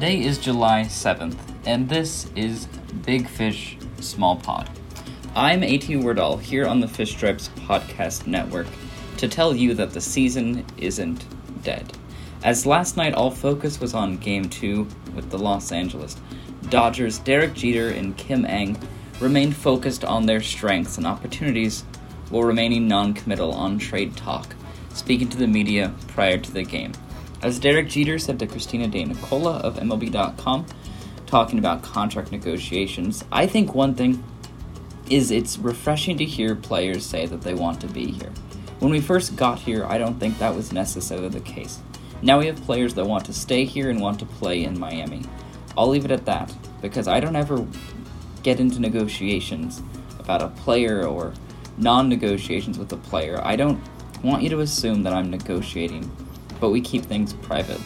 Today is July 7th, and this is Big Fish, Small Pod. I'm AT Wordall here on the Fish Stripes Podcast Network to tell you that the season isn't dead. As last night all focus was on Game 2 with the Los Angeles Dodgers, Derek Jeter and Kim Ng remained focused on their strengths and opportunities while remaining non committal on trade talk, speaking to the media prior to the game. As Derek Jeter said to Christina De Nicola of MLB.com, talking about contract negotiations, I think one thing is it's refreshing to hear players say that they want to be here. When we first got here, I don't think that was necessarily the case. Now we have players that want to stay here and want to play in Miami. I'll leave it at that, because I don't ever get into negotiations about a player or non negotiations with a player. I don't want you to assume that I'm negotiating but we keep things private.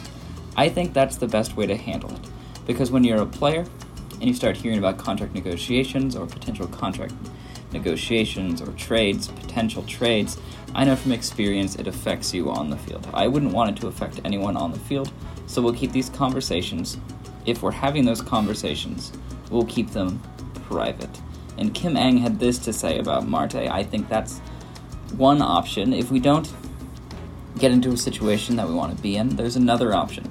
I think that's the best way to handle it, because when you're a player and you start hearing about contract negotiations or potential contract negotiations or trades, potential trades, I know from experience it affects you on the field. I wouldn't want it to affect anyone on the field, so we'll keep these conversations. If we're having those conversations, we'll keep them private. And Kim Ng had this to say about Marte. I think that's one option. If we don't get into a situation that we want to be in, there's another option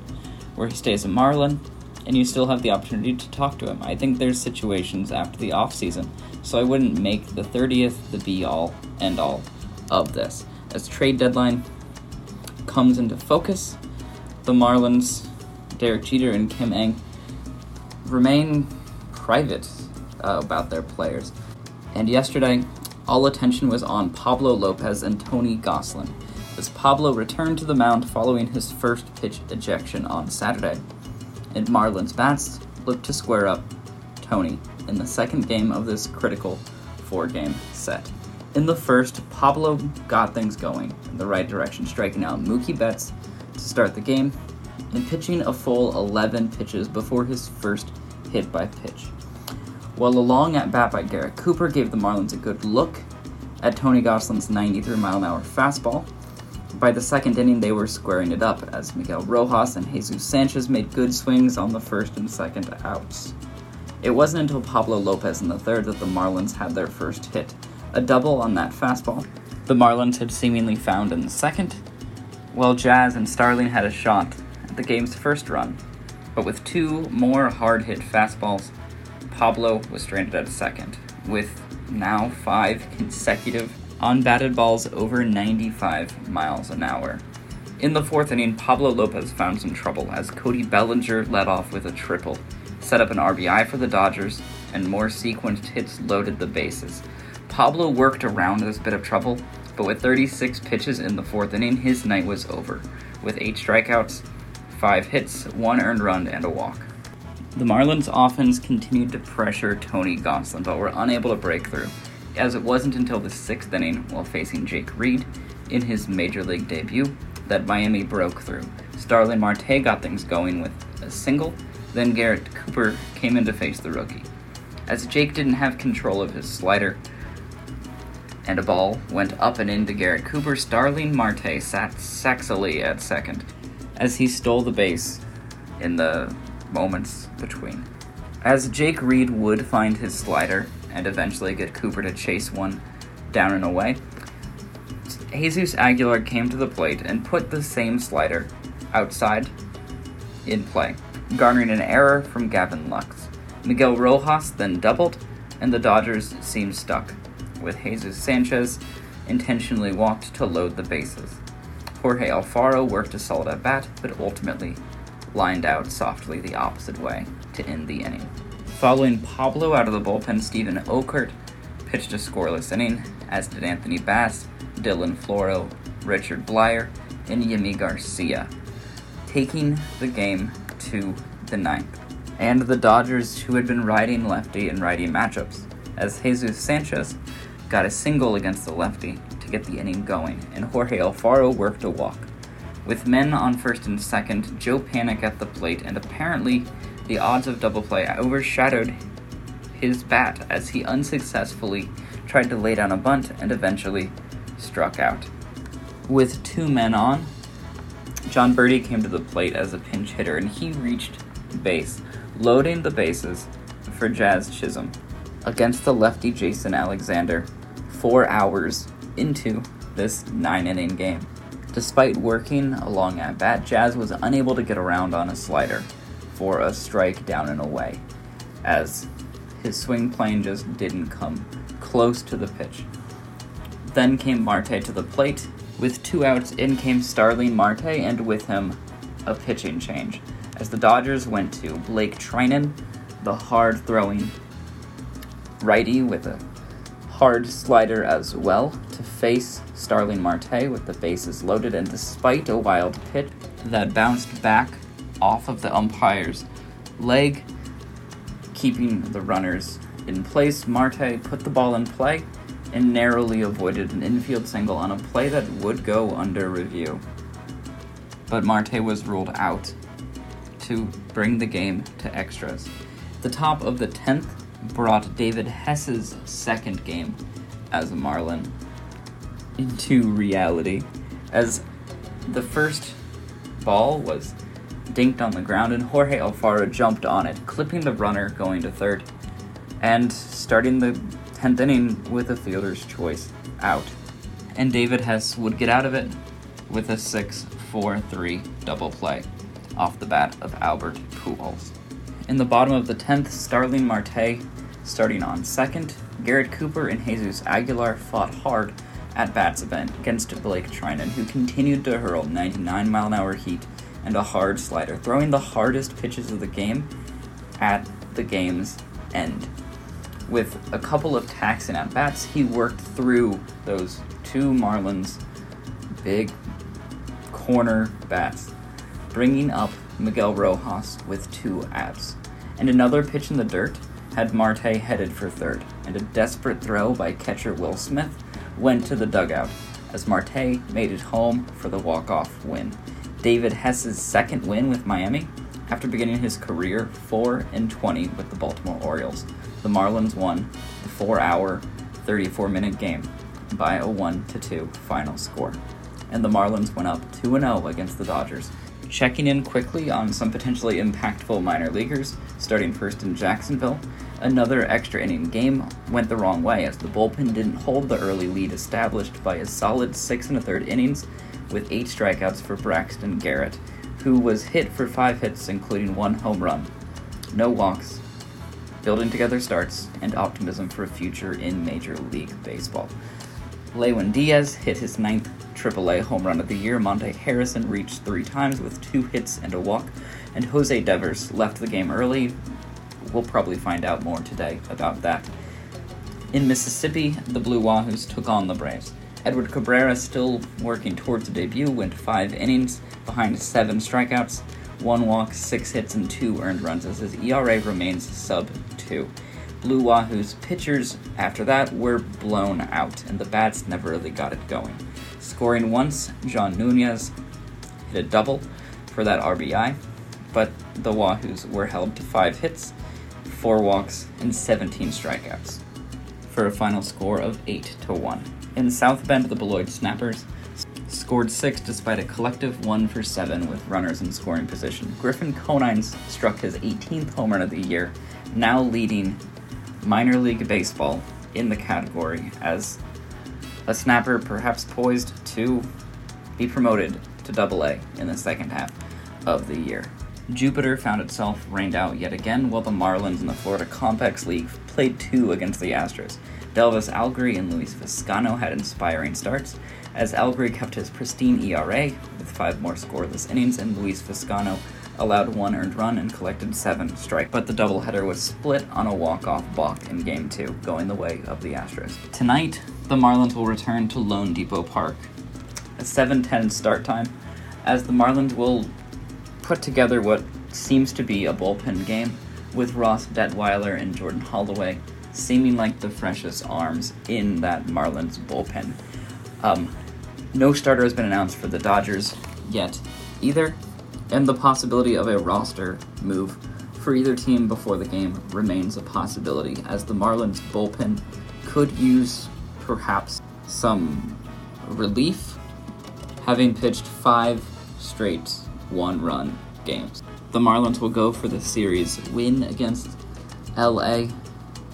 where he stays a Marlin and you still have the opportunity to talk to him. I think there's situations after the off season, so I wouldn't make the 30th the be all end all of this. As trade deadline comes into focus, the Marlins, Derek Jeter and Kim Ng remain private uh, about their players. And yesterday, all attention was on Pablo Lopez and Tony Gonsolin as Pablo returned to the mound following his first pitch ejection on Saturday. And Marlins bats looked to square up Tony in the second game of this critical four game set. In the first, Pablo got things going in the right direction, striking out Mookie Betts to start the game and pitching a full 11 pitches before his first hit by pitch. While a long at bat by Garrett Cooper gave the Marlins a good look at Tony Gonsolin's 93 mile an hour fastball, by the second inning, they were squaring it up as Miguel Rojas and Jesus Sanchez made good swings on the first and second outs. It wasn't until Pablo Lopez in the third that the Marlins had their first hit, a double on that fastball. The Marlins had seemingly found in the second, while Jazz and Starling had a shot at the game's first run. But with two more hard hit fastballs, Pablo was stranded at second, with now five consecutive on batted balls over 95 miles an hour. In the fourth inning, Pablo Lopez found some trouble as Cody Bellinger led off with a triple, set up an RBI for the Dodgers, and more sequenced hits loaded the bases. Pablo worked around this bit of trouble, but with 36 pitches in the fourth inning, his night was over, with 8 strikeouts, 5 hits, 1 earned run, and a walk. The Marlins offense continued to pressure Tony Gonsolin, but were unable to break through as it wasn't until the sixth inning, while facing Jake Reed in his major league debut, that Miami broke through. Starling Marte got things going with a single, then Garrett Cooper came in to face the rookie. As Jake didn't have control of his slider, and a ball went up and into Garrett Cooper, Starling Marte sat sexily at second as he stole the base in the moments between. As Jake Reed would find his slider, and eventually get Cooper to chase one down and away. Jesus Aguilar came to the plate and put the same slider outside in play, garnering an error from Gavin Lux. Miguel Rojas then doubled, and the Dodgers seemed stuck, with Jesus Sanchez intentionally walked to load the bases. Jorge Alfaro worked a solid at bat, but ultimately lined out softly the opposite way to end the inning. Following Pablo out of the bullpen, Steven Okert pitched a scoreless inning, as did Anthony Bass, Dylan Floro, Richard Bleier, and Yimi Garcia, taking the game to the ninth, and the Dodgers, who had been riding lefty and righty matchups, as Jesus Sanchez got a single against the lefty to get the inning going, and Jorge Alfaro worked a walk. With men on first and second, Joe Panik at the plate, and apparently the odds of double play overshadowed his bat as he unsuccessfully tried to lay down a bunt and eventually struck out. With two men on, Jon Berti came to the plate as a pinch hitter and he reached base, loading the bases for Jazz Chisholm against the lefty Jason Alexander four hours into this nine inning game. Despite working along at bat, Jazz was unable to get around on a slider for a strike down and away, as his swing plane just didn't come close to the pitch. Then came Marte to the plate. With two outs, in came Starling Marte, and with him, a pitching change. As the Dodgers went to Blake Treinen, the hard throwing righty with a hard slider as well, to face Starling Marte with the bases loaded, and despite a wild pitch that bounced back off of the umpire's leg, keeping the runners in place, Marte put the ball in play and narrowly avoided an infield single on a play that would go under review. But Marte was ruled out to bring the game to extras. The top of the 10th brought David Hess's second game as a Marlin into reality, as the first ball was dinked on the ground and Jorge Alfaro jumped on it, clipping the runner going to third, and starting the 10th inning with a fielder's choice out. And David Hess would get out of it with a 6 4 3 double play off the bat of Albert Pujols. In the bottom of the 10th, Starling Marte starting on second. Garrett Cooper and Jesus Aguilar fought hard at bats event against Blake Treinen, who continued to hurl 99 mile an hour heat and a hard slider, throwing the hardest pitches of the game at the game's end. With a couple of taxing at bats, he worked through those two Marlins big corner bats, bringing up Miguel Rojas with two abs. And another pitch in the dirt had Marte headed for third, and a desperate throw by catcher Will Smith went to the dugout as Marte made it home for the walk-off win. David Hess's second win with Miami after beginning his career 4 and 20 with the Baltimore Orioles. The Marlins won the 4-hour, 34-minute game by a 1 2 final score. And the Marlins went up 2 0 against the Dodgers checking in quickly on some potentially impactful minor leaguers, starting first in Jacksonville. Another extra inning game went the wrong way as the bullpen didn't hold the early lead established by a solid six and a third innings with eight strikeouts for Braxton Garrett, who was hit for five hits, including one home run. No walks, building together starts, and optimism for a future in Major League Baseball. Lewin Diaz hit his ninth AAA home run of the year. Monte Harrison reached three times with two hits and a walk, and Jose Devers left the game early. We'll probably find out more today about that. In Mississippi, the Blue Wahoos took on the Braves. Edward Cabrera, still working towards a debut, went five innings behind seven strikeouts, one walk, six hits, and two earned runs as his ERA remains sub two. Blue Wahoo's pitchers after that were blown out, and the bats never really got it going. Scoring once, John Nunez hit a double for that RBI, but the Wahoos were held to five hits, four walks, and 17 strikeouts for a final score of 8 to 1. In South Bend, the Beloit Snappers scored six despite a collective one for seven with runners in scoring position. Griffin Conines struck his 18th home run of the year, now leading minor league baseball in the category as a snapper perhaps poised to be promoted to double A in the second half of the year. Jupiter found itself rained out yet again while the Marlins in the Florida Complex League played two against the Astros. Delvis Algri and Luis Viscano had inspiring starts, as Algri kept his pristine ERA with five more scoreless innings, and Luis Viscano allowed one earned run and collected seven strikes. But the doubleheader was split on a walk-off balk in Game 2, going the way of the Astros. Tonight, the Marlins will return to loanDepot Park. A 7:10 start time, as the Marlins will put together what seems to be a bullpen game, with Ross Detweiler and Jordan Holloway seeming like the freshest arms in that Marlins bullpen. Um, no starter has been announced for the Dodgers yet either, and the possibility of a roster move for either team before the game remains a possibility, as the Marlins bullpen could use perhaps some relief, having pitched five straight one run games. The Marlins will go for the series win against LA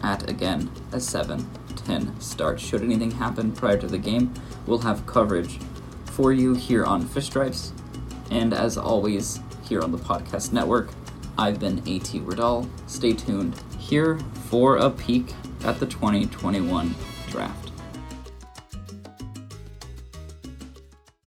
at again a 7 10 start. Should anything happen prior to the game, we'll have coverage for you here on Fish Stripes. And as always, here on the Podcast Network, I've been AT Riddall. Stay tuned here for a peek at the 2021 draft.